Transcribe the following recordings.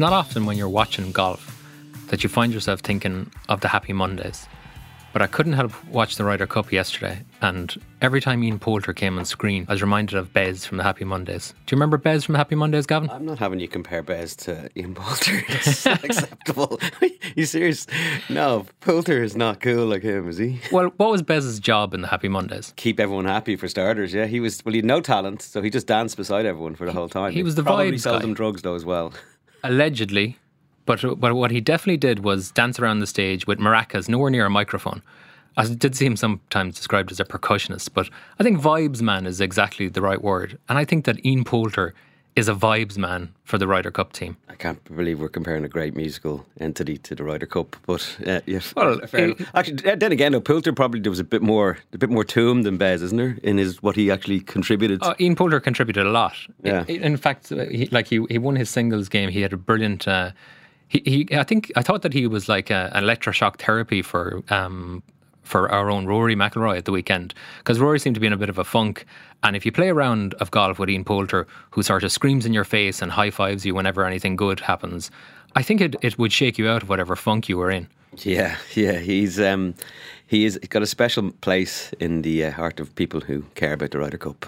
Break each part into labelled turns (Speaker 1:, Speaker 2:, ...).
Speaker 1: not often when you're watching golf that you find yourself thinking of the happy Mondays. But I couldn't help watch the Ryder Cup yesterday, and every time Ian Poulter came on screen, I was reminded of Bez from the Happy Mondays. Do you remember Bez from the Happy Mondays, Gavin?
Speaker 2: I'm not having you compare Bez to Ian Poulter. It's not acceptable. you serious? No, Poulter is not cool like him, is he?
Speaker 1: Well, what was Bez's job in the Happy Mondays?
Speaker 2: Keep everyone happy for starters. Yeah, he was. Well, he had no talent, so he just danced beside everyone for the whole time.
Speaker 1: He was the
Speaker 2: Probably
Speaker 1: vibes
Speaker 2: sold
Speaker 1: guy.
Speaker 2: them drugs though as well.
Speaker 1: Allegedly, but but what he definitely did was dance around the stage with maracas, nowhere near a microphone. I did see him sometimes described as a percussionist, but I think vibes man is exactly the right word, and I think that Ian Poulter is a vibes man for the Ryder Cup team.
Speaker 2: I can't believe we're comparing a great musical entity to the Ryder Cup, but uh, yeah.
Speaker 1: Well, it-
Speaker 2: actually, then again, though, Poulter probably there was a bit more, a bit more to him than Bez, isn't there? In his what he actually contributed.
Speaker 1: Oh, Ian Poulter contributed a lot.
Speaker 2: Yeah.
Speaker 1: In, in fact, he, like he he won his singles game. He had a brilliant. Uh, he, he I think I thought that he was like an electroshock therapy for um for our own Rory McIlroy at the weekend because Rory seemed to be in a bit of a funk. And if you play a round of golf with Ian Poulter, who sort of screams in your face and high fives you whenever anything good happens, I think it it would shake you out of whatever funk you were in.
Speaker 2: Yeah, yeah, he's um, he is got a special place in the uh, heart of people who care about the Ryder Cup.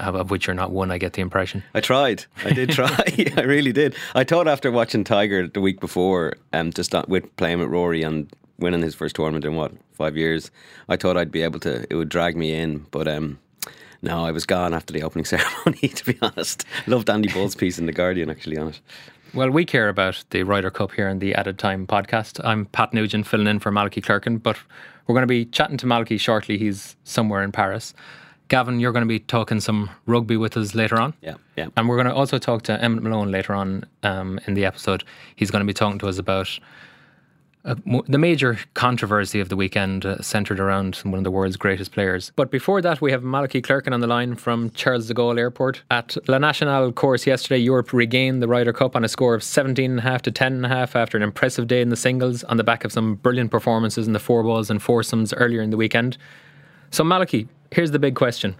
Speaker 1: Of which you're not one, I get the impression.
Speaker 2: I tried. I did try. I really did. I thought after watching Tiger the week before, um, just with playing with Rory and winning his first tournament in what five years, I thought I'd be able to. It would drag me in, but um, no, I was gone after the opening ceremony. To be honest, I loved Andy Bull's piece in the Guardian actually on it.
Speaker 1: Well, we care about the Ryder Cup here in the Added Time podcast. I'm Pat Nugent filling in for Malky Clerkin, but we're going to be chatting to Malky shortly. He's somewhere in Paris. Gavin, you're going to be talking some rugby with us later on.
Speaker 2: Yeah, yeah.
Speaker 1: And we're going to also talk to Emmet Malone later on um, in the episode. He's going to be talking to us about the major controversy of the weekend uh, centred around one of the world's greatest players. But before that, we have Malachy Clerkin on the line from Charles de Gaulle Airport. At La Nationale course yesterday, Europe regained the Ryder Cup on a score of 17.5 to 10.5 after an impressive day in the singles on the back of some brilliant performances in the four balls and foursomes earlier in the weekend. So, Malachy, here's the big question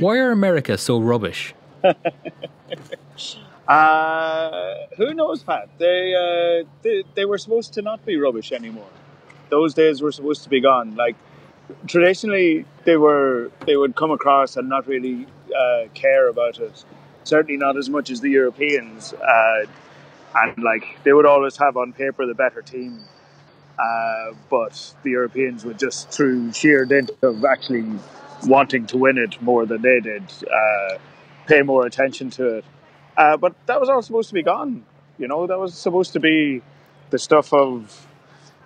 Speaker 1: Why are America so rubbish?
Speaker 3: Uh, who knows, Pat? They, uh, they they were supposed to not be rubbish anymore. Those days were supposed to be gone. Like traditionally, they were they would come across and not really uh, care about it. Certainly not as much as the Europeans. Uh, and like they would always have on paper the better team. Uh, but the Europeans would just through sheer dint of actually wanting to win it more than they did, pay more attention to it. Uh, but that was all supposed to be gone. You know, that was supposed to be the stuff of,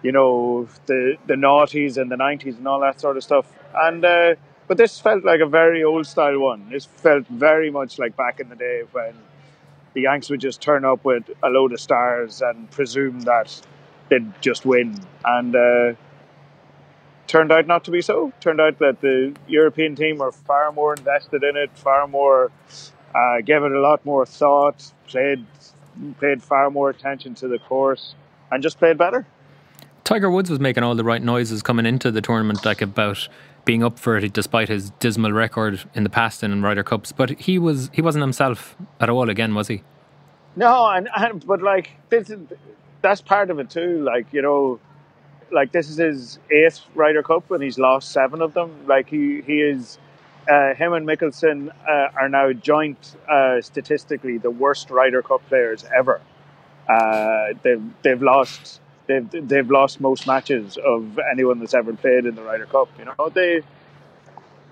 Speaker 3: you know, the the noughties and the nineties and all that sort of stuff. And uh, but this felt like a very old style one. This felt very much like back in the day when the Yanks would just turn up with a load of stars and presume that they'd just win. And uh, turned out not to be so. Turned out that the European team were far more invested in it, far more uh, gave it a lot more thought, played paid far more attention to the course, and just played better.
Speaker 1: Tiger Woods was making all the right noises coming into the tournament, like about being up for it, despite his dismal record in the past and in Ryder Cups. But he was he wasn't himself at all again, was he?
Speaker 3: No, and, and but like this, is, that's part of it too. Like you know, like this is his eighth Ryder Cup, and he's lost seven of them. Like he he is. Uh, him and Mickelson uh, are now joint uh, statistically the worst Ryder Cup players ever. Uh, they've they've lost they've they've lost most matches of anyone that's ever played in the Ryder Cup. You know they,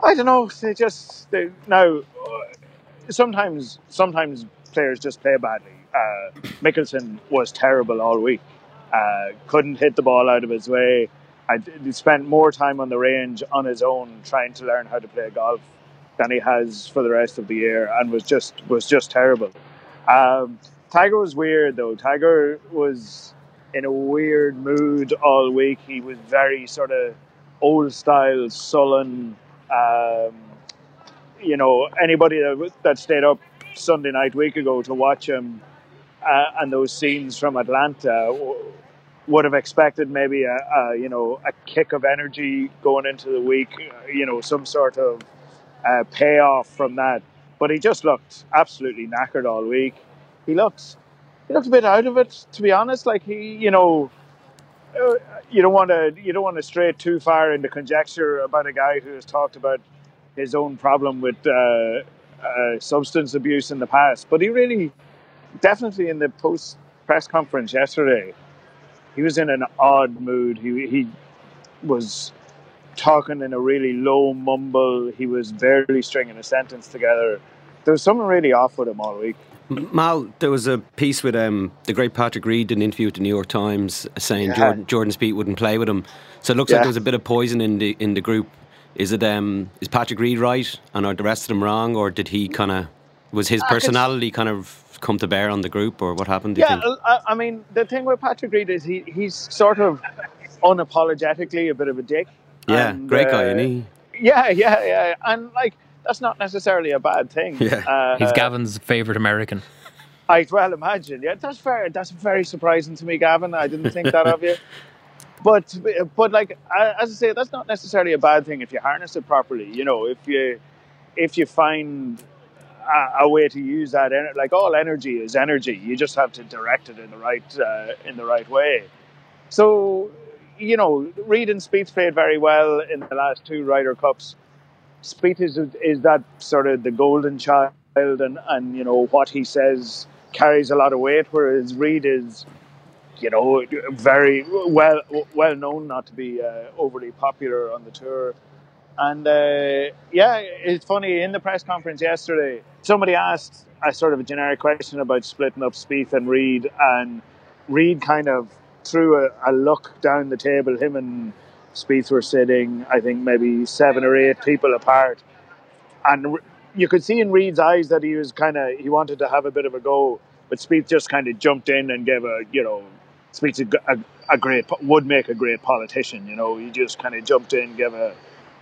Speaker 3: I don't know. They just they now sometimes sometimes players just play badly. Uh, Mickelson was terrible all week. Uh, couldn't hit the ball out of his way. I spent more time on the range on his own trying to learn how to play golf than he has for the rest of the year, and was just was just terrible. Um, Tiger was weird though. Tiger was in a weird mood all week. He was very sort of old style, sullen. Um, you know, anybody that, that stayed up Sunday night week ago to watch him uh, and those scenes from Atlanta would have expected maybe a, a you know a kick of energy going into the week. uh, You know, some sort of uh, payoff from that. But he just looked absolutely knackered all week. He looked he looked a bit out of it, to be honest. Like he, you know, uh, you don't want to you don't want to stray too far into conjecture about a guy who has talked about his own problem with uh, uh, substance abuse in the past. But he really, definitely in the post press conference yesterday, he was in an odd mood. He he was talking in a really low mumble. He was barely stringing a sentence together. There was something really off with him all week.
Speaker 2: Mal, there was a piece with um, the great Patrick Reed, an interview with the New York Times, saying
Speaker 3: Yeah.
Speaker 2: Jordan, Jordan Spieth wouldn't play with him. So it looks like
Speaker 3: Yeah.
Speaker 2: there was a bit of poison in the in the group. Is it um, is Patrick Reed right, and are the rest of them wrong, or did he kind of was his personality kind of come to bear on the group, or what happened? Do you
Speaker 3: Yeah,
Speaker 2: think?
Speaker 3: I, I mean, the thing with Patrick Reed is he, he's sort of unapologetically a bit of a dick.
Speaker 2: Yeah,
Speaker 3: And,
Speaker 2: great guy,
Speaker 3: uh,
Speaker 2: isn't he?
Speaker 3: Yeah, yeah, yeah. And, like, that's not necessarily a bad thing.
Speaker 2: Yeah.
Speaker 3: Uh,
Speaker 1: He's Gavin's favourite American.
Speaker 3: I'd well imagine. Yeah, that's very that's very surprising to me, Gavin. I didn't think that of you. But but like as I say, that's not necessarily a bad thing if you harness it properly. You know, if you if you find a, a way to use that, like all energy is energy. You just have to direct it in the right uh, in the right way. So you know, Reed and Spieth played very well in the last two Ryder Cups. Spieth is is that sort of the golden child, and and you know what he says carries a lot of weight, whereas Reed is, you know, very well well known not to be uh, overly popular on the tour. And uh, yeah, it's funny in the press conference yesterday, somebody asked a sort of a generic question about splitting up Spieth and Reed, and Reed kind of threw a, a look down the table. Him and Spieth were sitting, I think, maybe seven or eight people apart, and you could see in Reed's eyes that he was kind of he wanted to have a bit of a go, but Spieth just kind of jumped in and gave a you know, Spieth's a, a, a great would make a great politician. You know, he just kind of jumped in, gave a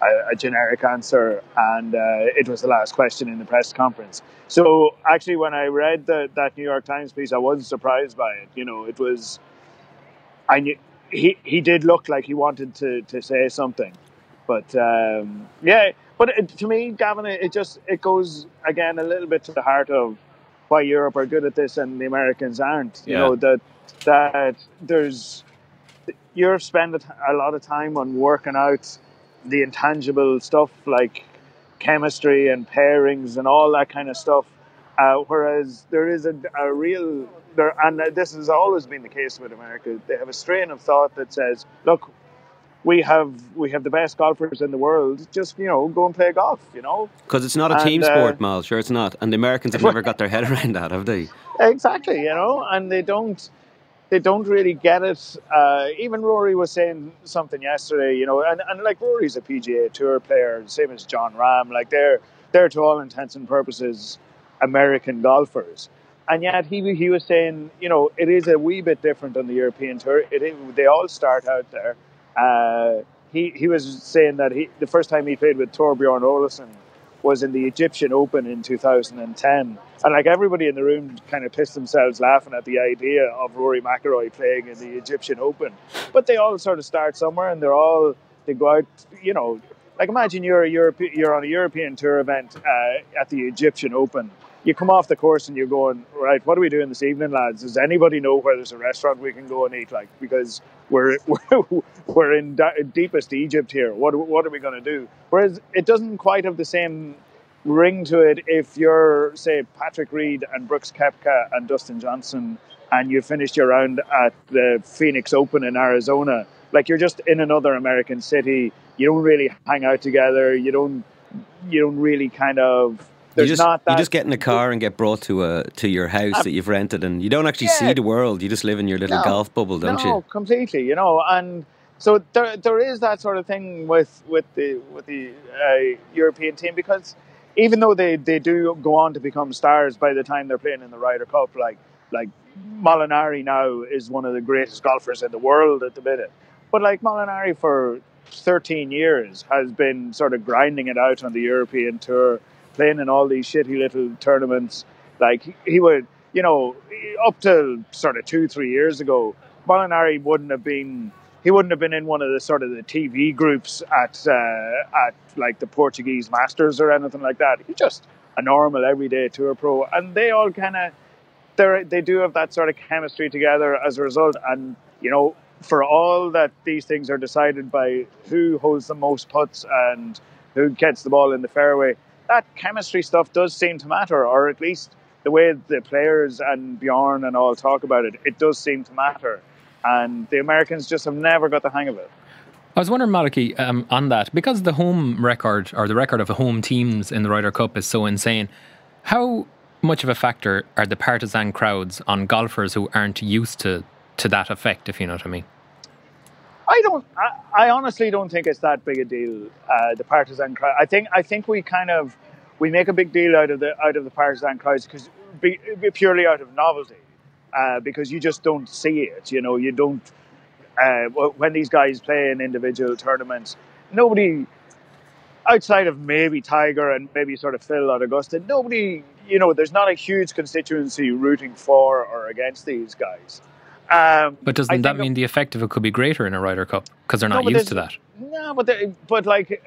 Speaker 3: a, a generic answer, and uh, it was the last question in the press conference. So actually, when I read the, that New York Times piece, I wasn't surprised by it. You know, it was I knew he he did look like he wanted to to say something, but um, yeah. But it, to me, Gavin, it just it goes again a little bit to the heart of why Europe are good at this and the Americans aren't. You
Speaker 2: Yeah.
Speaker 3: know that that there's Europe spend a lot of time on working out the intangible stuff like chemistry and pairings and all that kind of stuff. Uh, whereas there is a, a real there, and this has always been the case with America. They have a strain of thought that says, "Look, we have we have the best golfers in the world. Just you know, go and play golf. You know,
Speaker 2: Because it's not a
Speaker 3: and,
Speaker 2: team
Speaker 3: uh,
Speaker 2: sport, Mal. Sure, it's not. And the Americans have never got their head around that, have they?
Speaker 3: Exactly, you know, and they don't they don't really get it. Uh, even Rory was saying something yesterday, you know, and, and like Rory's a PGA Tour player, same as Jon Rahm. Like they're they're to all intents and purposes American golfers, and yet he he was saying, you know, it is a wee bit different on the European Tour. It they all start out there. Uh, he he was saying that he the first time he played with Thorbjorn Olesen was in the Egyptian Open in 2010. And like everybody in the room kind of pissed themselves laughing at the idea of Rory McIlroy playing in the Egyptian Open. But they all sort of start somewhere and they're all, they go out, you know, like imagine you're a Europe, you're on a European tour event uh, at the Egyptian Open. You come off the course and you're going, right, what are we doing this evening, lads? Does anybody know where there's a restaurant we can go and eat? Like, because we're we're, in deepest Egypt here. What what are we going to do? Whereas it doesn't quite have the same ring to it if you're, say, Patrick Reed and Brooks Koepka and Dustin Johnson, and you finished your round at the Phoenix Open in Arizona. Like you're just in another American city. You don't really hang out together. You don't. You don't really kind of.
Speaker 2: You
Speaker 3: There's
Speaker 2: just,
Speaker 3: not that.
Speaker 2: you just get in a car and get brought to a to your house that you've rented, and you don't actually
Speaker 3: Yeah.
Speaker 2: see the world. You just live in your little
Speaker 3: No.
Speaker 2: golf bubble, don't
Speaker 3: no,
Speaker 2: you?
Speaker 3: No, completely. You know, and so there, there is that sort of thing with with the with the uh, European team because even though they, they do go on to become stars by the time they're playing in the Ryder Cup, like like Molinari now is one of the greatest golfers in the world at the minute. But like Molinari for 13 years has been sort of grinding it out on the European tour, playing in all these shitty little tournaments. Like he, would, you know, up to sort of two, three years ago, Molinari wouldn't have been. He wouldn't have been in one of the sort of the TV groups at uh, at like the Portuguese Masters or anything like that. He's just a normal everyday tour pro, and they all kind of they they do have that sort of chemistry together as a result. And you know, for all that these things are decided by who holds the most putts and who gets the ball in the fairway, that chemistry stuff does seem to matter, or at least the way the players and Bjorn and all talk about it, it does seem to matter. And the Americans just have never got the hang of it.
Speaker 1: I was wondering, Malachy, um, on that, because the home record or the record of the home teams in the Ryder Cup is so insane, how much of a factor are the partisan crowds on golfers who aren't used to, to that effect, if you know what I mean?
Speaker 3: I don't. I, I honestly don't think it's that big a deal. Uh, the partisan crowd. I think. I think we kind of we make a big deal out of the out of the partisan crowds because purely out of novelty, uh, because you just don't see it. You know, you don't. Uh, when these guys play in individual tournaments, nobody outside of maybe Tiger and maybe sort of Phil at Augusta, nobody. You know, there's not a huge constituency rooting for or against these guys.
Speaker 1: Um, but doesn't that mean the effect of it could be greater in a Ryder Cup because they're not no, used to that?
Speaker 3: No, but the, but like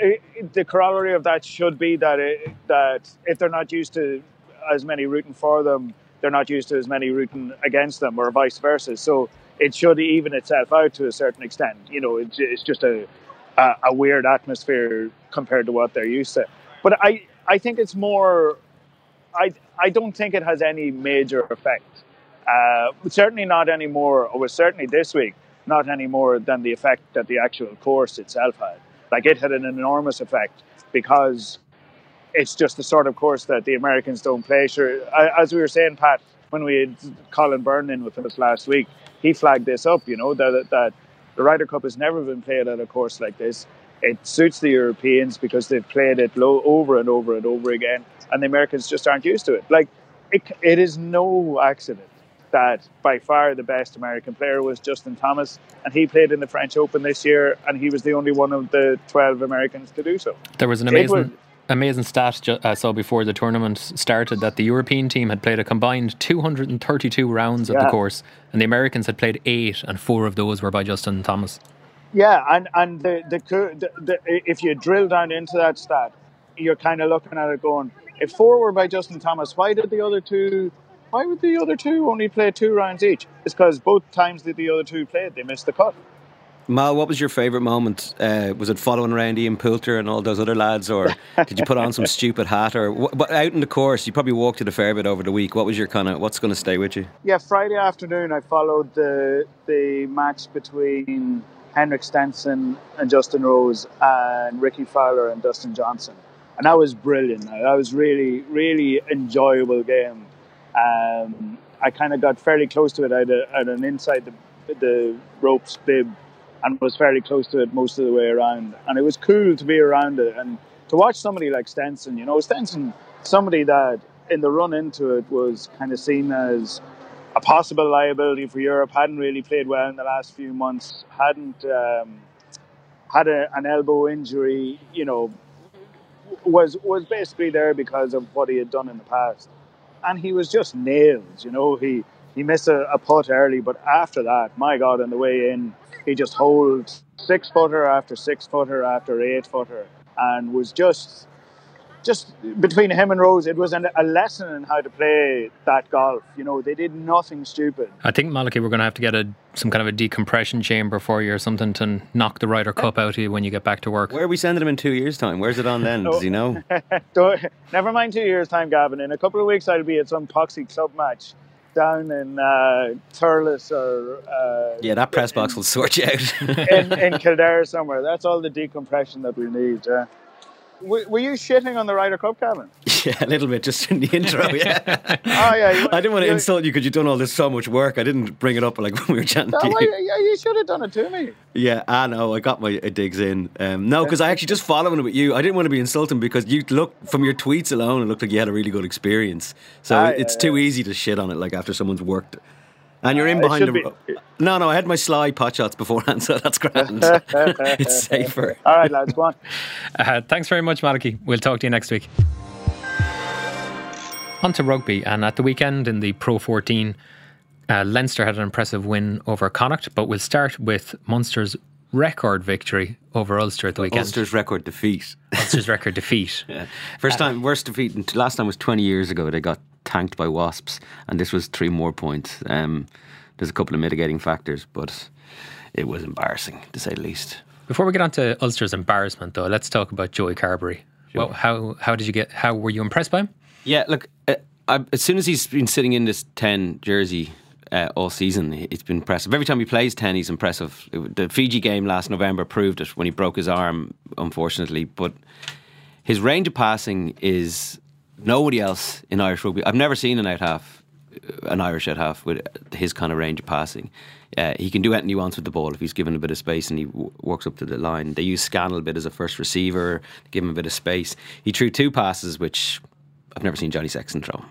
Speaker 3: the corollary of that should be that it, that if they're not used to as many rooting for them, they're not used to as many rooting against them, or vice versa. So it should even itself out to a certain extent. You know, it's, it's just a, a, a weird atmosphere compared to what they're used to. But I I think it's more. I I don't think it has any major effect uh, certainly not anymore, or was certainly this week, not any more than the effect that the actual course itself had. Like it had an enormous effect because it's just the sort of course that the Americans don't play. Sure, as we were saying, Pat, when we had Colin Byrne in with us last week, he flagged this up. You know that that the Ryder Cup has never been played at a course like this. It suits the Europeans because they've played it low, over and over and over again, and the Americans just aren't used to it. Like it, it is no accident that by far the best American player was Justin Thomas, and he played in the French Open this year, and he was the only one of the 12 Americans to do so.
Speaker 1: There was an amazing. Was, amazing stat I uh, saw before the tournament started that the European team had played a combined 232 rounds of yeah. the course, and the Americans had played eight, and four of those were by Justin Thomas.
Speaker 3: Yeah, and and the, the, the, the if you drill down into that stat, you're kind of looking at it going, if four were by Justin Thomas, why did the other two why would the other two only play two rounds each? It's because both times that the other two played, they missed the cut.
Speaker 2: Mal, what was your favourite moment? Uh, was it following around Ian Poulter and all those other lads, or did you put on some stupid hat? Or what, out in the course, you probably walked it a fair bit over the week. What was your kind of what's going to stay with you?
Speaker 3: Yeah, Friday afternoon, I followed the the match between Henrik Stenson and Justin Rose and Rickie Fowler and Dustin Johnson, and that was brilliant. That was really really enjoyable game. Um, I kind of got fairly close to it. I had, had an inside the, the ropes bib and was fairly close to it most of the way around. And it was cool to be around it and to watch somebody like Stenson. You know, Stenson, somebody that in the run into it was kind of seen as a possible liability for Europe. Hadn't really played well in the last few months. Hadn't um, had a, an elbow injury. You know, was was basically there because of what he had done in the past and he was just nailed. You know, he he missed a, a putt early, but after that, my God, on the way in, he just holds six footer after six footer after eight footer, and was just just between him and Rose, it was an, a lesson in how to play that golf. You know, they did nothing stupid.
Speaker 1: I think Malachy, we're going to have to get a some kind of a decompression chamber for you or something to knock the Ryder Cup out of you when you get back to work.
Speaker 2: Where are we sending him in two years' time? Where's it on then? Does he know?
Speaker 3: never mind two years' time, Gavin. In a couple of weeks, I'll be at some poxy club match down in uh, Thurles or uh,
Speaker 2: yeah, that press box will sort you out
Speaker 3: in, in Kildare somewhere. That's all the decompression that we need. Uh. Were, you shitting on the Ryder Cup, Kevin?
Speaker 2: Yeah, a little bit, just in the intro. Yeah. oh yeah. You, I didn't want to insult you because you've done all this so much work. I didn't bring it up like when we were chatting. No, to
Speaker 3: you. yeah, you should have done it to me.
Speaker 2: Yeah, I know. I got my digs in. Um, no, because I actually just following it with you. I didn't want to be insulting because you look from your tweets alone. It looked like you had a really good experience. So ah, it's yeah, too yeah. easy to shit on it, like after someone's worked and you're in uh, behind the. Be. No, no, I had my sly pot shots beforehand, so that's grand. it's safer.
Speaker 3: All right, lads, go on.
Speaker 1: Uh, thanks very much, Malachy. We'll talk to you next week. On to rugby, and at the weekend in the Pro 14, uh, Leinster had an impressive win over Connacht, but we'll start with Munster's record victory over Ulster at the weekend.
Speaker 2: Ulster's record defeat.
Speaker 1: Ulster's record defeat.
Speaker 2: Yeah. First time, worst defeat. Last time was 20 years ago. They got tanked by Wasps, and this was three more points. Um, there's a couple of mitigating factors, but it was embarrassing to say the least.
Speaker 1: Before we get on to Ulster's embarrassment, though, let's talk about Joey Carbery. Well, how how did you get? How were you impressed by him?
Speaker 2: Yeah, look, uh, I, as soon as he's been sitting in this 10 jersey uh, all season, it's been impressive. Every time he plays 10, he's impressive. The Fiji game last November proved it when he broke his arm, unfortunately. But his range of passing is nobody else in Irish rugby. I've never seen an out half, an Irish out half with his kind of range of passing. Uh, he can do anything he wants with the ball if he's given a bit of space and he w- works up to the line. They use Scannell a bit as a first receiver, give him a bit of space. He threw two passes which I've never seen Johnny Sexton throw.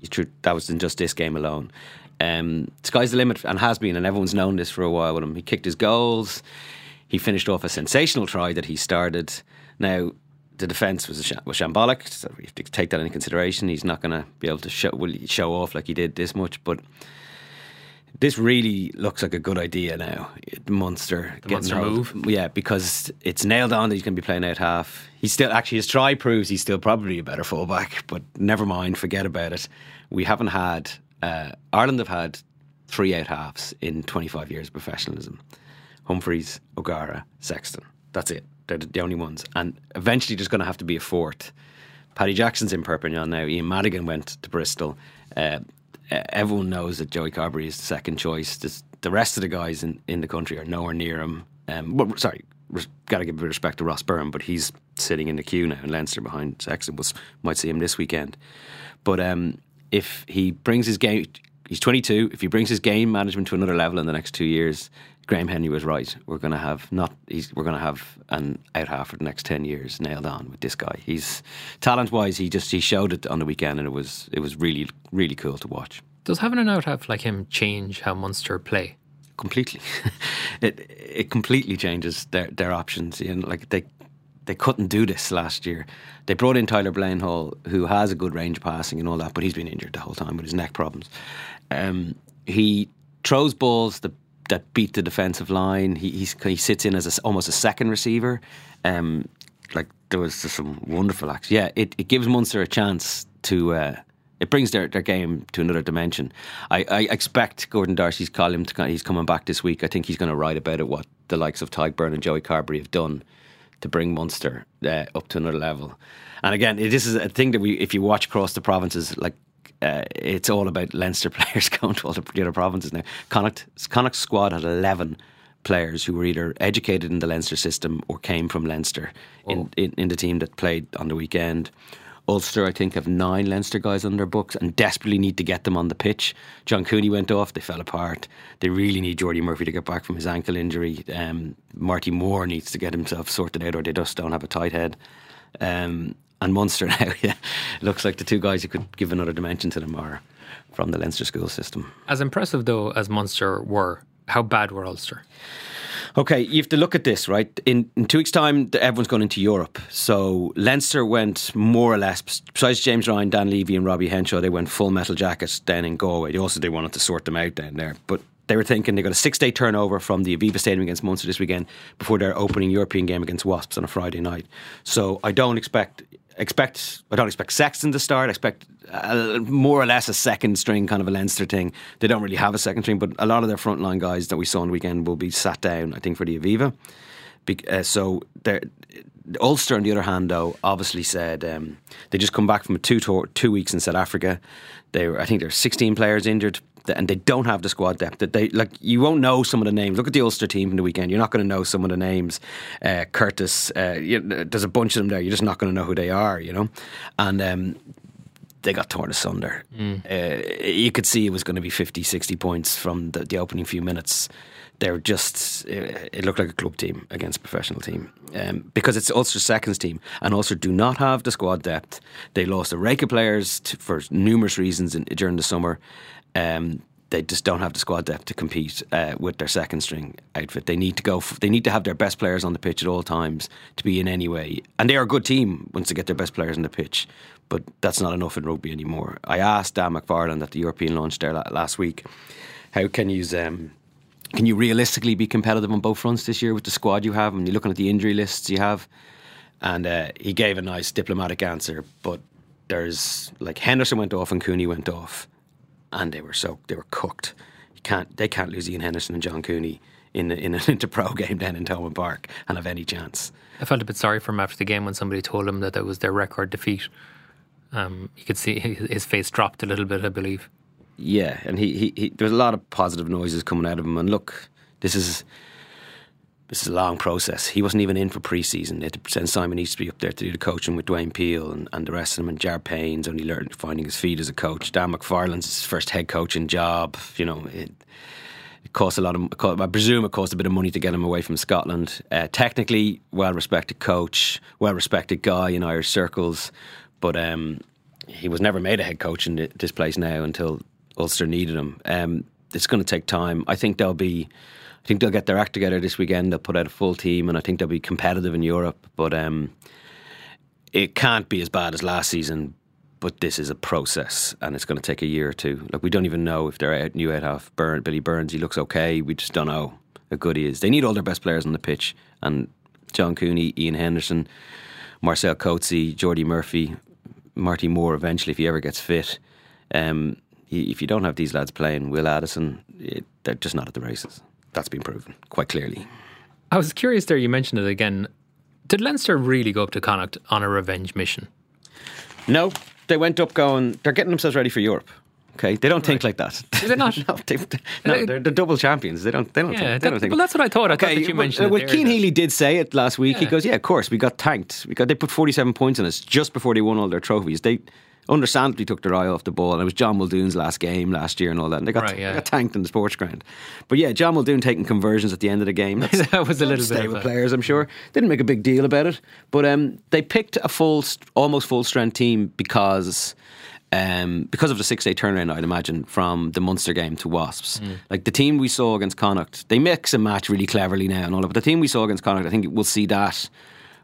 Speaker 2: He threw that was in just this game alone. Um, sky's the limit and has been, and everyone's known this for a while with him. He kicked his goals. He finished off a sensational try that he started. Now, the defence was, sh- was shambolic, so we have to take that into consideration. He's not going to be able to show, will show off like he did this much, but this really looks like a good idea now. Munster, getting
Speaker 1: Munster move?
Speaker 2: yeah, because it's nailed on that he's going to be playing out half. He's still actually his try proves he's still probably a better fullback, but never mind, forget about it. We haven't had uh, Ireland have had three out halves in 25 years of professionalism. Humphreys, O'Gara, Sexton. That's it. They're the only ones, and eventually there's going to have to be a fourth. Paddy Jackson's in Perpignan now. Ian Madigan went to Bristol. Uh, everyone knows that Joey Carbery is the second choice. This, the rest of the guys in, in the country are nowhere near him. Um, well, sorry, got to give a bit of respect to Ross Byrne, but he's sitting in the queue now in Leinster behind Sexton. Was might see him this weekend. But um, if he brings his game, he's 22. If he brings his game management to another level in the next two years, Graham Henry was right. We're going to have not. He's, we're going to have an out half for the next ten years nailed on with this guy. He's talent wise. He just he showed it on the weekend, and it was it was really really cool to watch.
Speaker 1: Does having an out half like him change how Munster play?
Speaker 2: completely. it it completely changes their their options. You know, like they they couldn't do this last year. They brought in Tyler Bleyendaal, who has a good range passing and all that, but he's been injured the whole time with his neck problems. Um, he throws balls that that beat the defensive line. He he sits in as a, almost a second receiver. Um, like there was just some wonderful acts. Yeah, it, it gives Munster a chance to. Uh, it brings their, their game to another dimension. I, I expect Gordon D'Arcy's column to he's coming back this week. I think he's going to write about it. What the likes of Tadhg Beirne and Joey Carbery have done to bring Munster uh, up to another level. And again, this is a thing that we, if you watch across the provinces, like uh, it's all about Leinster players going to all the other provinces now. Connacht, Connacht's squad had eleven players who were either educated in the Leinster system or came from Leinster in, in, in the team that played on the weekend. Ulster, I think, have nine Leinster guys on their books and desperately need to get them on the pitch. John Cooney went off, they fell apart. They really need Jordi Murphy to get back from his ankle injury. Um, Marty Moore needs to get himself sorted out, or they just don't have a tight head. Um, and Munster now, yeah, looks like the two guys who could give another dimension to them are from the Leinster school system.
Speaker 1: As impressive though as Munster were, how bad were Ulster?
Speaker 2: Okay, you have to look at this, right? In, in two weeks' time, everyone's going into Europe. So Leinster went more or less, besides James Ryan, Dan Leavy, and Robbie Henshaw, they went full metal jackets down in Galway. They also they wanted to sort them out down there, but they were thinking they got a six day turnover from the Aviva Stadium against Munster this weekend before their opening European game against Wasps on a Friday night. So I don't expect expect I don't expect Sexton to start. I expect uh, more or less a second string kind of a Leinster thing. They don't really have a second string, but a lot of their frontline guys that we saw on the weekend will be sat down. I think for the Aviva. Be- uh, so Ulster, on the other hand, though, obviously said um, they just come back from a two tour, two weeks in South Africa. They were, I think, there's 16 players injured, and they don't have the squad depth. That they like, you won't know some of the names. Look at the Ulster team from the weekend. You're not going to know some of the names. Uh, Curtis, uh, you, there's a bunch of them there. You're just not going to know who they are. You know, and um, they got torn asunder. Uh, you could see it was going to be 50, 60 points from the, the opening few minutes. They're just, uh, it looked like a club team against a professional team. Um, because it's Ulster's seconds team, and Ulster do not have the squad depth. They lost a rake of players to, for numerous reasons in, during the summer. Um, they just don't have the squad depth to compete uh, with their second string outfit. They need to go. F- they need to have their best players on the pitch at all times to be in any way. And they are a good team once they get their best players on the pitch. But that's not enough in rugby anymore. I asked Dan McFarland at the European launch there la- last week, how can you um, can you realistically be competitive on both fronts this year with the squad you have? And you're looking at the injury lists you have. And uh, he gave a nice diplomatic answer, but there's like Henderson went off and Cooney went off, and they were so they were cooked. You can't they can't lose Iain Henderson and John Cooney in in an inter-pro game then in Thomond Park and have any chance.
Speaker 1: I felt a bit sorry for him after the game when somebody told him that that was their record defeat. Um, you could see his face dropped a little bit, I believe.
Speaker 2: Yeah, and he, he, he there was a lot of positive noises coming out of him. And look, this is this is a long process. He wasn't even in for preseason. They had to send Simon Easterby up there to do the coaching with Dwayne Peel and, and the rest of them. And Jared Payne's only learned finding his feet as a coach. Dan McFarland's his first head coaching job. You know, it, it cost a lot of. I presume it cost a bit of money to get him away from Scotland. Uh, technically, well respected coach, well respected guy in Irish circles, but um, he was never made a head coach in this place now until Ulster needed him. Um, it's going to take time. I think they'll be. I think they'll get their act together this weekend. They'll put out a full team, and I think they'll be competitive in Europe. But um, it can't be as bad as last season. But this is a process, and it's going to take a year or two. Like we don't even know if they're out new out half. Burn Billy Burns, he looks okay. We just don't know how good he is. They need all their best players on the pitch, and John Cooney, Iain Henderson, Marcel Coetzee, Jordi Murphy, Marty Moore. Eventually, if he ever gets fit. Um, if you don't have these lads playing, Will Addison, it, they're just not at the races. That's been proven quite clearly.
Speaker 1: I was curious there, you mentioned it again. Did Leinster really go up to Connacht on a revenge mission?
Speaker 2: No, they went up going, they're getting themselves ready for Europe. Okay, they don't right. think like that.
Speaker 1: Is it not?
Speaker 2: no, they, no, they're the double champions. They don't. They don't.
Speaker 1: Yeah,
Speaker 2: think,
Speaker 1: they
Speaker 2: don't think.
Speaker 1: Well, that's what I thought. I okay, thought that you mentioned.
Speaker 2: Well, Cian Healy did say it last week. Yeah. He goes, "Yeah, of course, we got tanked. We got they put forty-seven points on us just before they won all their trophies. They understandably took their eye off the ball. And it was John Muldoon's last game last year and all that. And they got, right, yeah. they got tanked in the sports ground. But yeah, John Muldoon taking conversions at the end of the game.
Speaker 1: that was a little bit
Speaker 2: with players, I'm sure. Didn't make a big deal about it. But um, they picked a full, almost full strength team because. Um, because of the six day turnaround, I'd imagine, from the Munster game to Wasps. Mm. Like the team we saw against Connacht, they mix and match really cleverly now and all that. But the team we saw against Connacht, I think we'll see that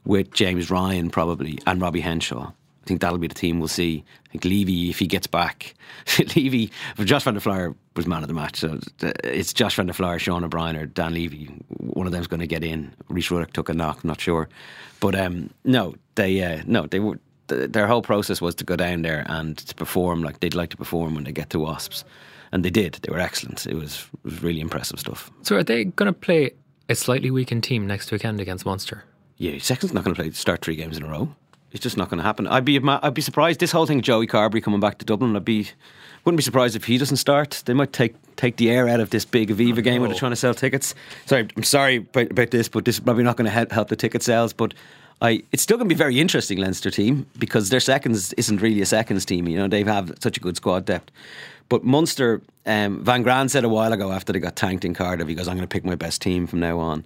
Speaker 2: with James Ryan probably and Robbie Henshaw. I think that'll be the team we'll see. I think Leavy, if he gets back, Leavy, Josh van der Flier was man of the match. So it's Josh van der Flier, Sean O'Brien, or Dan Leavy. One of them's going to get in. Rhys Ruddock took a knock, I'm not sure. But um, no, they uh, no, they were. Their whole process was to go down there and to perform like they'd like to perform when they get to Wasps, and they did. They were excellent. It was, it was really impressive stuff.
Speaker 1: So, are they going to play a slightly weakened team next weekend against Munster?
Speaker 2: Yeah, Sexton's not going to play start three games in a row. It's just not going to happen. I'd be I'd be surprised. This whole thing, Joey Carbery coming back to Dublin, I'd be wouldn't be surprised if he doesn't start. They might take take the air out of this big Aviva game where they're trying to sell tickets. Sorry, I'm sorry about, about this, but this is probably not going to help, help the ticket sales. But I, it's still going to be very interesting Leinster team because their seconds isn't really a seconds team. You know they have such a good squad depth. But Munster, um, Van Graan said a while ago after they got tanked in Cardiff, he goes, "I'm going to pick my best team from now on."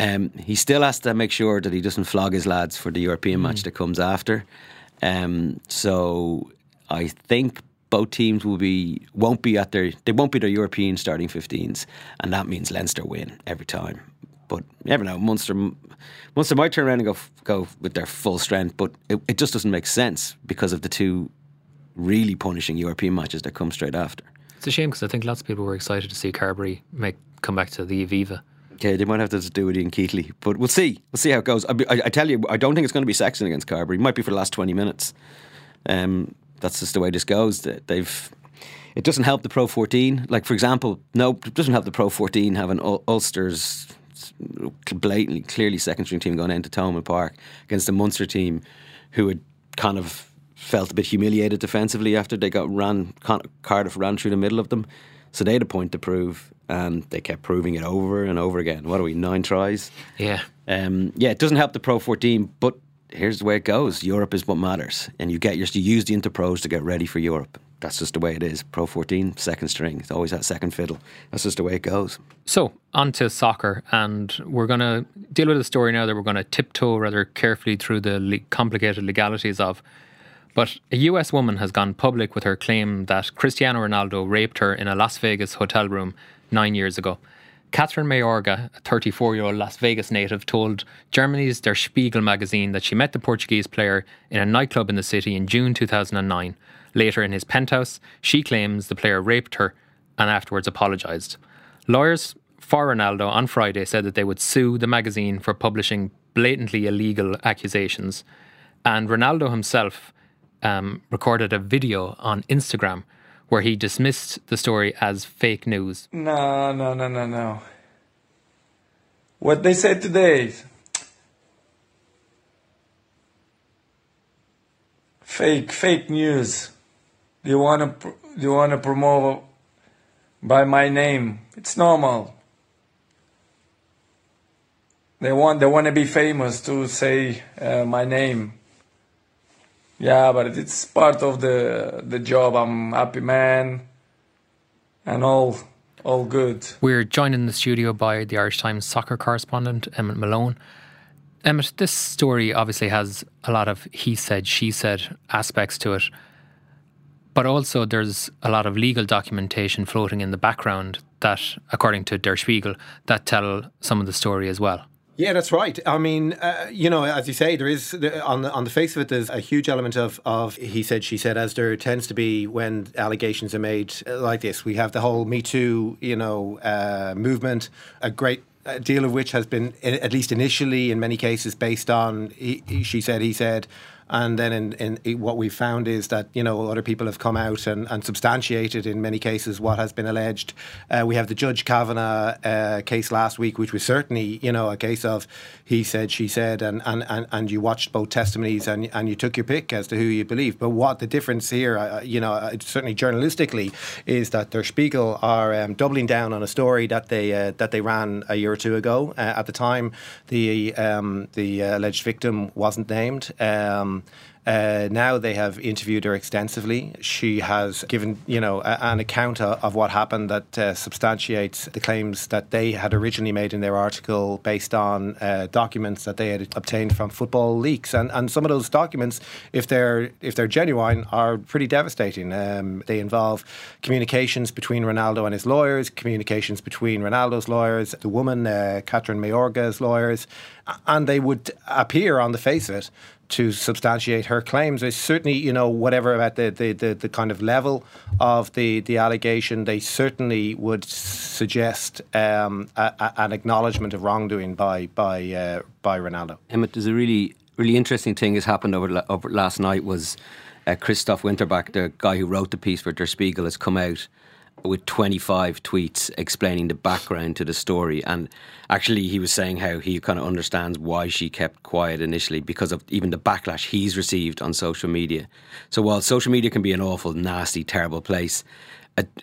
Speaker 2: Um, he still has to make sure that he doesn't flog his lads for the European mm. match that comes after. Um, so I think both teams will be won't be at their they won't be their European starting 15s, and that means Leinster win every time. But you never know. Munster Munster might turn around and go go with their full strength, but it, it just doesn't make sense because of the two really punishing European matches that come straight after.
Speaker 1: It's a shame because I think lots of people were excited to see Carbery make come back to the Aviva.
Speaker 2: Okay, they might have to do it in Keighley, but we'll see. We'll see how it goes. I, I, I, tell you, I don't think it's going to be Sexton against Carbery. It might be for the last twenty minutes. Um, that's just the way this goes. They've. It doesn't help the Pro 14. Like for example, no, it doesn't help the Pro 14 having Ulster's blatantly, clearly second string team going into Thomond Park against the Munster team, who had kind of felt a bit humiliated defensively after they got ran. Cardiff ran through the middle of them, so they had a point to prove and they kept proving it over and over again. What are we, nine tries?
Speaker 1: Yeah.
Speaker 2: Um, yeah, it doesn't help the Pro 14, but here's the way it goes. Europe is what matters. And you get your, you use the Interpros to get ready for Europe. That's just the way it is. Pro 14, second string. It's always that second fiddle. That's just the way it goes.
Speaker 1: So, on to soccer. And we're going to deal with a story now that we're going to tiptoe rather carefully through the le- complicated legalities of. But a US woman has gone public with her claim that Cristiano Ronaldo raped her in a Las Vegas hotel room nine years ago. Kathryn Mayorga, a 34 year old Las Vegas native, told Germany's Der Spiegel magazine that she met the Portuguese player in a nightclub in the city in June 2009. Later, in his penthouse, she claims the player raped her and afterwards apologised. Lawyers for Ronaldo on Friday said that they would sue the magazine for publishing blatantly illegal accusations. And Ronaldo himself um, recorded a video on Instagram where he dismissed the story as fake news.
Speaker 4: No, no, no, no, no. What they said today, is fake, fake news. You wanna, pr- you wanna promote by my name? It's normal. They want, they wanna be famous to say uh, my name. Yeah, but it's part of the the job. I'm happy man, and all all good.
Speaker 1: We're joined in the studio by the Irish Times soccer correspondent Emmet Malone. Emmet, this story obviously has a lot of he said, she said aspects to it, but also there's a lot of legal documentation floating in the background that, according to Der Spiegel, that tell some of the story as well.
Speaker 5: Yeah, that's right. I mean, uh, you know, as you say, there is on the on the face of it, there's a huge element of of he said, she said, as there tends to be when allegations are made like this. We have the whole Me Too, you know, uh, movement, a great deal of which has been, at least initially, in many cases, based on he, he, she said, he said. And then in, in what we found is that, you know, other people have come out and, and substantiated in many cases what has been alleged. Uh, we have the Judge Kavanaugh uh, case last week, which was certainly, you know, a case of he said, she said, and, and, and, and you watched both testimonies and, and you took your pick as to who you believe. But what the difference here, uh, you know, uh, certainly journalistically, is that Der Spiegel are um, doubling down on a story that they uh, that they ran a year or two ago. Uh, at the time, the um, the alleged victim wasn't named. Um, uh, now they have interviewed her extensively. She has given, you know, a, an account of what happened that uh, substantiates the claims that they had originally made in their article based on uh, documents that they had obtained from football leaks. And and some of those documents, if they're if they're genuine, are pretty devastating. Um, they involve communications between Ronaldo and his lawyers, communications between Ronaldo's lawyers, the woman, uh, Kathryn Mayorga's lawyers, and they would appear on the face of it to substantiate her claims. They certainly, you know, whatever about the, the, the, the, kind of level of the, the allegation, they certainly would suggest um, a, a, an acknowledgement of wrongdoing by by uh, by Ronaldo.
Speaker 2: Emmet, there's a really really interesting thing has happened over, over last night was uh, Christoph Winterbach, the guy who wrote the piece for Der Spiegel, has come out with 25 tweets explaining the background to the story. And actually, he was saying how he kind of understands why she kept quiet initially because of even the backlash he's received on social media. So, while social media can be an awful, nasty, terrible place,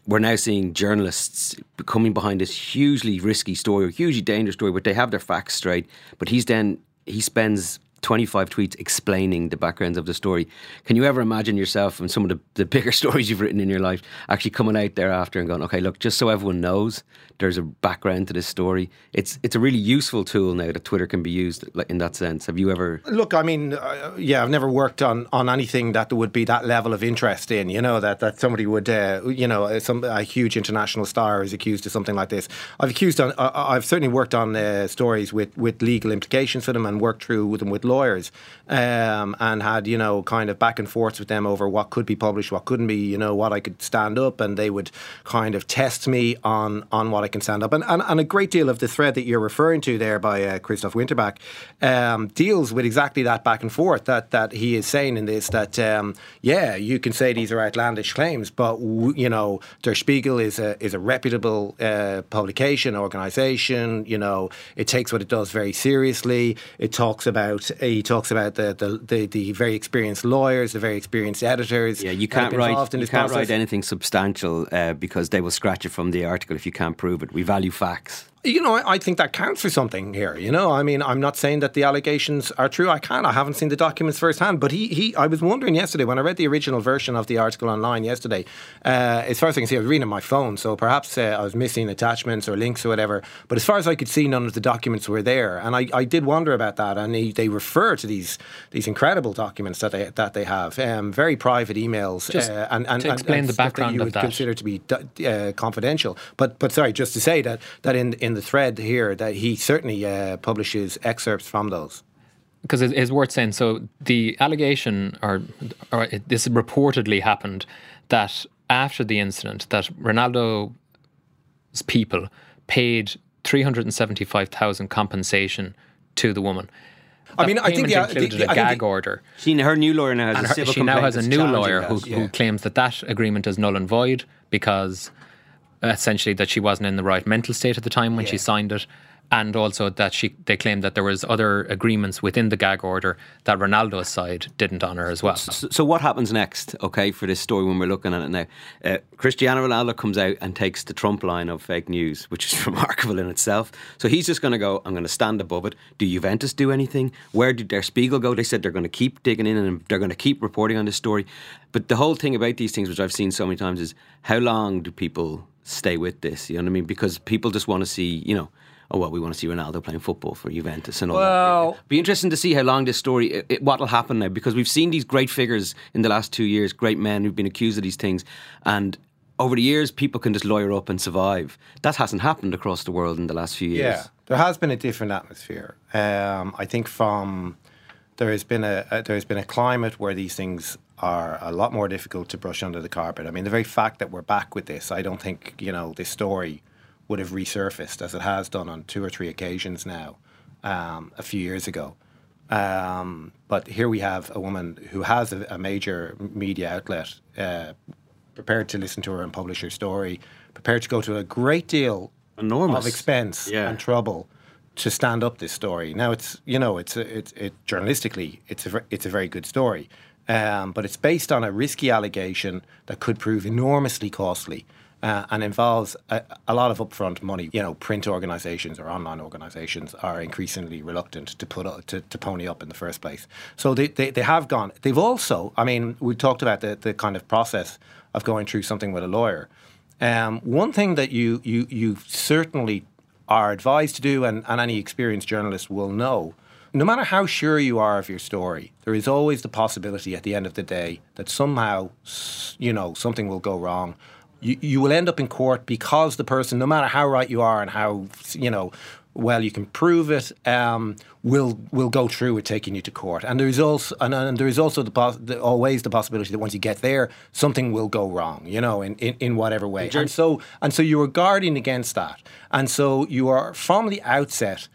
Speaker 2: we're now seeing journalists coming behind this hugely risky story or hugely dangerous story, but they have their facts straight. But he's then, he spends 25 tweets explaining the backgrounds of the story. Can you ever imagine yourself and some of the, the bigger stories you've written in your life actually coming out thereafter and going, okay, look, just so everyone knows there's a background to this story. It's it's a really useful tool now that Twitter can be used in that sense. Have you ever?
Speaker 5: Look, I mean, uh, yeah, I've never worked on, on anything that would be that level of interest in. You know that that somebody would, uh, you know, some a huge international star is accused of something like this. I've accused on, uh, I've certainly worked on uh, stories with with legal implications for them and worked through them with lawyers um, and had you know kind of back and forth with them over what could be published, what couldn't be, you know, what I could stand up, and they would kind of test me on on what I can stand up. And and, and a great deal of the thread that you're referring to there by uh, Christoph Winterbach um, deals with exactly that back and forth that that he is saying in this that um, yeah, you can say these are outlandish claims, but w- you know, Der Spiegel is a is a reputable uh, publication organization. You know, it takes what it does very seriously. It talks about he talks about the, the, the, the, very experienced lawyers, the very experienced editors.
Speaker 2: Yeah, you can't write you can't process. write anything substantial uh, because they will scratch it from the article if you can't prove it. We value facts
Speaker 5: you know, I, I, think that counts for something here. You know, I mean, I'm not saying that the allegations are true. I can't. I haven't seen the documents firsthand. But he, he I was wondering yesterday when I read the original version of the article online yesterday. Uh, as far as I can see, I was reading on my phone, so perhaps uh, I was missing attachments or links or whatever. But as far as I could see, none of the documents were there, and I, I did wonder about that. And he, they refer to these these incredible documents that they that they have, um, very private emails,
Speaker 1: uh, and, and, to explain and, and the background
Speaker 5: that you would
Speaker 1: that.
Speaker 5: consider to be uh, confidential. But but sorry, just to say that that in in the thread here that he certainly uh, publishes excerpts from those.
Speaker 1: Because it's worth saying. So the allegation, or, or it, this reportedly happened, that after the incident, that Ronaldo's people paid three hundred and seventy-five thousand compensation to the woman.
Speaker 5: I mean, I think
Speaker 1: payment
Speaker 5: the-
Speaker 1: included
Speaker 5: the-
Speaker 1: a
Speaker 5: I think
Speaker 1: gag
Speaker 5: the-
Speaker 1: order,
Speaker 2: She, her new lawyer now has
Speaker 1: and
Speaker 2: a
Speaker 1: her,
Speaker 2: civil
Speaker 1: she now has a new lawyer
Speaker 2: that.
Speaker 1: who,
Speaker 5: yeah.
Speaker 1: who claims that that agreement is null and void because essentially that she wasn't in the right mental state at the time when she signed it, and also that she they claimed that there was other agreements within the gag order that Ronaldo's side didn't honour as well.
Speaker 2: So, so what happens next, okay, for this story when we're looking at it now? Uh, Cristiano Ronaldo comes out and takes the Trump line of fake news, which is remarkable in itself. So he's just going to go, I'm going to stand above it. Do Juventus do anything? Where did Der Spiegel go? They said they're going to keep digging in and they're going to keep reporting on this story. But the whole thing about these things, which I've seen so many times, is how long do people stay with this? You know what I mean? Because people just want to see, you know, oh well, we want to see Ronaldo playing football for Juventus and all
Speaker 5: Well-
Speaker 2: that. Be interesting to see how long this story, it, it, what'll happen now, because we've seen these great figures in the last two years, great men who've been accused of these things, and over the years, people can just lawyer up and survive. That hasn't happened across the world in the last few years.
Speaker 5: Yeah, there has been a different atmosphere. Um, I think from there has been a, a there has been a climate where these things are a lot more difficult to brush under the carpet. I mean, the very fact that we're back with this, I don't think you know this story would have resurfaced as it has done on two or three occasions now, um, a few years ago. Um, but here we have a woman who has a, a major media outlet uh, prepared to listen to her and publish her story, prepared to go to a great deal
Speaker 2: Enormous.
Speaker 5: of expense
Speaker 2: Yeah.
Speaker 5: and trouble to stand up this story. Now it's you know it's a, it's it journalistically it's a it's a very good story, um, but it's based on a risky allegation that could prove enormously costly. Uh, and involves a, a lot of upfront money. You know, print organisations or online organisations are increasingly reluctant to put up, to, to pony up in the first place. So they, they, they have gone. They've also, I mean, we talked about the, the kind of process of going through something with a lawyer. Um, one thing that you, you, you certainly are advised to do, and, and any experienced journalist will know, no matter how sure you are of your story, there is always the possibility at the end of the day that somehow, you know, something will go wrong. You, you will end up in court because the person, no matter how right you are and how, you know, well you can prove it, um, will will go through with taking you to court. And there is also and, and there is also the, pos- the always the possibility that once you get there, something will go wrong. You know, in, in, in whatever way. And so and so you are guarding against that. And so you are from the outset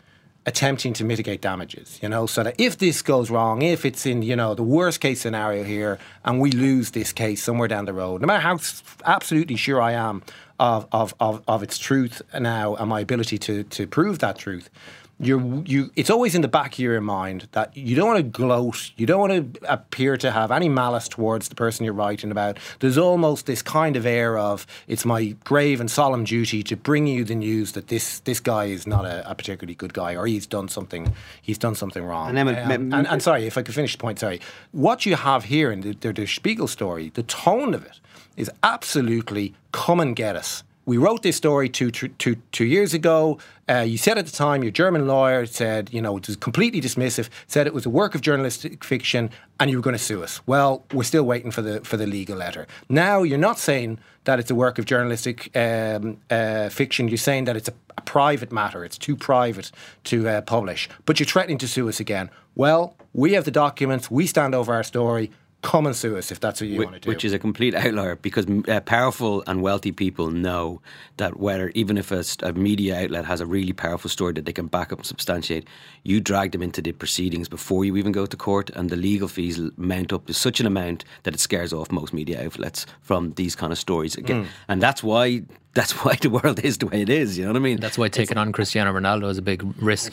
Speaker 5: attempting to mitigate damages, you know, so that if this goes wrong, if it's in, you know, the worst case scenario here and we lose this case somewhere down the road, no matter how absolutely sure I am of, of, of, of its truth now and my ability to, to prove that truth, you're, you, it's always in the back of your mind that you don't want to gloat, you don't want to appear to have any malice towards the person you're writing about. There's almost this kind of air of it's my grave and solemn duty to bring you the news that this this guy is not a, a particularly good guy or he's done something he's done something wrong.
Speaker 2: And Emma-
Speaker 5: Um,
Speaker 2: m-
Speaker 5: and, and sorry, if I could finish the point, sorry. What you have here in the, the, the Spiegel story, the tone of it is absolutely come and get us. We wrote this story two, two, two, years ago. Uh, you said at the time, your German lawyer said, you know, it was completely dismissive, said it was a work of journalistic fiction and you were going to sue us. Well, we're still waiting for the, for the legal letter. Now, you're not saying that it's a work of journalistic um, uh, fiction. You're saying that it's a, a private matter. It's too private to uh, publish. But you're threatening to sue us again. Well, we have the documents. We stand over our story. Come and sue us if that's what you
Speaker 2: Whi-
Speaker 5: want to do.
Speaker 2: Which is a complete outlier because uh, powerful and wealthy people know that whether even if a, a media outlet has a really powerful story that they can back up and substantiate, you drag them into the proceedings before you even go to court, and the legal fees mount up to such an amount that it scares off most media outlets from these kind of stories. Again,
Speaker 5: Hmm.
Speaker 2: and that's why that's why the world is the way it is. You know what I mean?
Speaker 1: That's why taking on Cristiano Ronaldo is a big risk.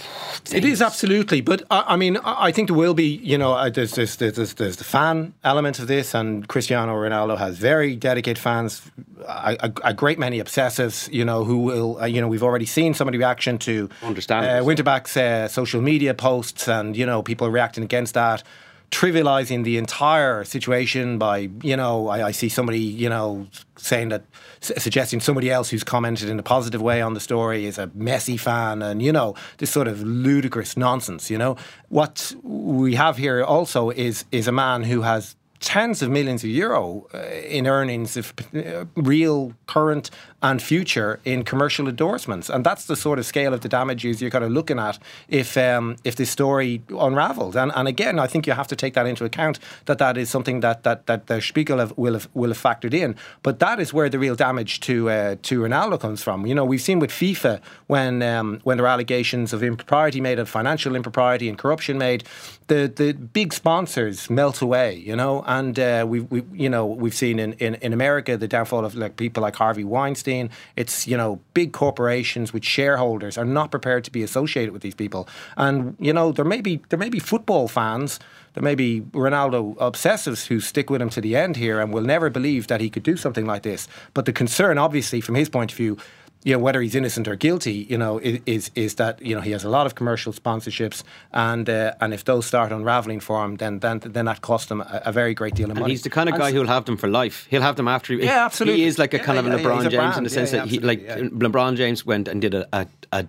Speaker 5: It is absolutely, but I, I mean, I I think there will be, you know, uh, there's, there's there's there's the fan element of this, and Cristiano Ronaldo has very dedicated fans, a, a, a great many obsessives, you know, who will, uh, you know, we've already seen some of the reaction to
Speaker 2: Understandable.
Speaker 5: uh, Winterbach's uh, social media posts, and you know, people are reacting against that. Trivializing the entire situation by, you know, I, I see somebody, you know, saying that, suggesting somebody else who's commented in a positive way on the story is a Messi fan, and you know, this sort of ludicrous nonsense. You know, what we have here also is is a man who has tens of millions of euro uh, in earnings, if uh, real, current, and future in commercial endorsements, and that's the sort of scale of the damages you're kind of looking at if um, if this story unravels. And, and again, I think you have to take that into account that that is something that that that the Spiegel have, will have will have factored in. But that is where the real damage to uh, to Ronaldo comes from. You know, we've seen with FIFA when um, when there are allegations of impropriety made, of financial impropriety and corruption made, the the big sponsors melt away. You know, and uh, we we you know we've seen in, in in America the downfall of like people like Harvey Weinstein it's you know big corporations with shareholders are not prepared to be associated with these people. And you know there may be there may be football fans there may be Ronaldo obsessives who stick with him to the end here and will never believe that he could do something like this. But the concern, obviously, from his point of view, you know, whether he's innocent or guilty, you know, is is that you know he has a lot of commercial sponsorships, and uh, and if those start unraveling for him, then then then that costs him a, a very great deal of
Speaker 2: and
Speaker 5: money.
Speaker 2: he's the kind of guy who'll have them for life. He'll have them after. He,
Speaker 5: yeah, absolutely.
Speaker 2: He is like a
Speaker 5: yeah,
Speaker 2: kind of
Speaker 5: yeah,
Speaker 2: a LeBron James
Speaker 5: brand.
Speaker 2: in the sense that he like LeBron James went and did a, a, a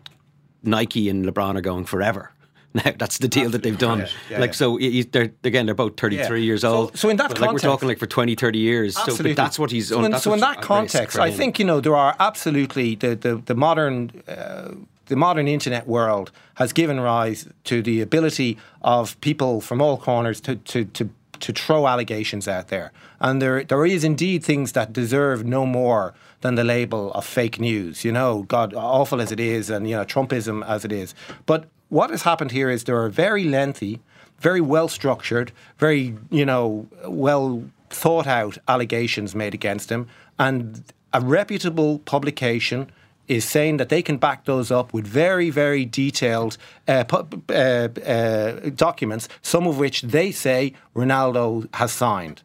Speaker 2: Nike and LeBron are going forever. Now that's the deal Absolutely. that they've done. Yeah, yeah, like so, they're again they're both thirty three yeah. years old.
Speaker 5: So, so in that context,
Speaker 2: like we're talking like for 20, 30 years.
Speaker 5: Absolutely.
Speaker 2: So that's what he's.
Speaker 5: So,
Speaker 2: in,
Speaker 5: so in that context, I think you know there are absolutely the the, the modern. Uh, the modern internet world has given rise to the ability of people from all corners to, to, to to throw allegations out there. And there there is indeed things that deserve no more than the label of fake news. You know, God, awful as it is, and you know, Trumpism as it is. But what has happened here is there are very lengthy, very well structured, very, you know, well thought out allegations made against him. And a reputable publication is saying that they can back those up with very, very detailed uh, uh, uh, documents, some of which they say Ronaldo has signed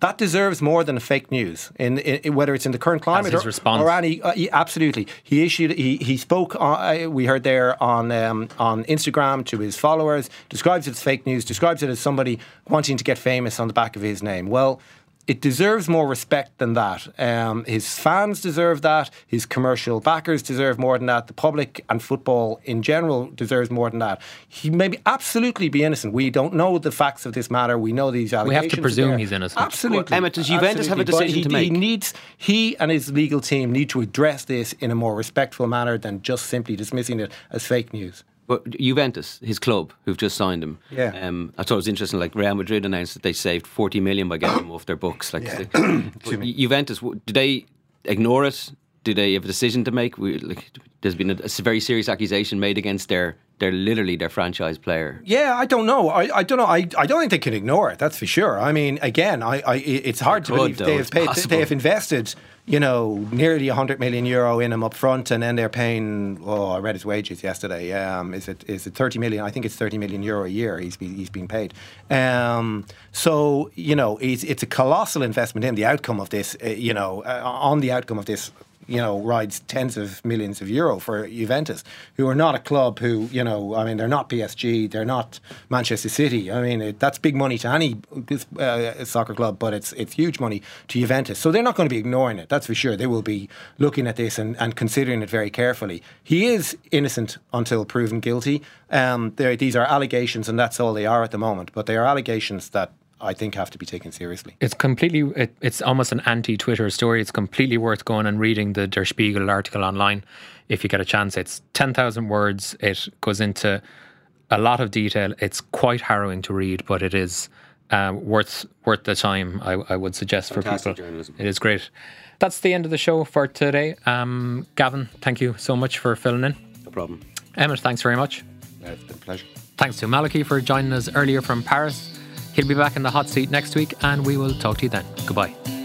Speaker 5: that deserves more than a fake news. In, in whether it's in the current climate
Speaker 1: or,
Speaker 5: or, any, uh, he, absolutely. He issued. He he spoke. Uh, we heard there on um, on Instagram to his followers. Describes it as fake news. Describes it as somebody wanting to get famous on the back of his name. Well, it deserves more respect than that. Um, his fans deserve that. His commercial backers deserve more than that. The public and football in general deserves more than that. He may be absolutely be innocent. We don't know the facts of this matter. We know these allegations.
Speaker 1: We have to presume he's innocent.
Speaker 5: Absolutely.
Speaker 2: Well, Emmet, does Juventus have a decision
Speaker 5: he,
Speaker 2: to make?
Speaker 5: He needs. He and his legal team need to address this in a more respectful manner than just simply dismissing it as fake news.
Speaker 2: But Juventus, his club, who've just signed him.
Speaker 5: Yeah.
Speaker 2: Um, I thought it was interesting. Like Real Madrid announced that they saved forty million by getting him off their books. Like
Speaker 5: yeah.
Speaker 2: they, Juventus, do they ignore it? Do they have a decision to make? We, like, there's been a, a, very serious accusation made against their they're literally their franchise player.
Speaker 5: Yeah, I don't know. I, I don't know. I, I don't think they can ignore it. That's for sure. I mean, again, I, I it's hard
Speaker 2: they
Speaker 5: to
Speaker 2: could,
Speaker 5: believe
Speaker 2: though,
Speaker 5: they have paid, they have invested you know, nearly 100 million euro in him up front, and then they're paying. Oh, I read his wages yesterday. Um, is it is it 30 million? I think it's 30 million euro a year. He's be, he's being paid. Um, so you know, it's, it's a colossal investment in the outcome of this. Uh, you know, uh, on the outcome of this you know, rides tens of millions of euro for Juventus, who are not a club who, you know, I mean, they're not PSG, they're not Manchester City. I mean, it, that's big money to any uh, soccer club, but it's it's huge money to Juventus. So they're not going to be ignoring it, that's for sure. They will be looking at this and, and considering it very carefully. He is innocent until proven guilty. Um, these are allegations, and that's all they are at the moment, but they are allegations that I think have to be taken seriously.
Speaker 1: It's completely, it, it's almost an anti-Twitter story. It's completely worth going and reading the Der Spiegel article online if you get a chance. It's 10,000 words. It goes into a lot of detail. It's quite harrowing to read, but it is uh, worth worth the time. I, I would suggest
Speaker 2: Fantastic
Speaker 1: for people.
Speaker 2: Journalism.
Speaker 1: It is great. That's the end of the show for today. Um, Gavin, thank you so much for filling in.
Speaker 2: No problem.
Speaker 1: Emmet, thanks very much.
Speaker 5: Yeah, it's been a pleasure.
Speaker 1: Thanks to Malachy for joining us earlier from Paris. He'll be back in the hot seat next week, and we will talk to you then. Goodbye.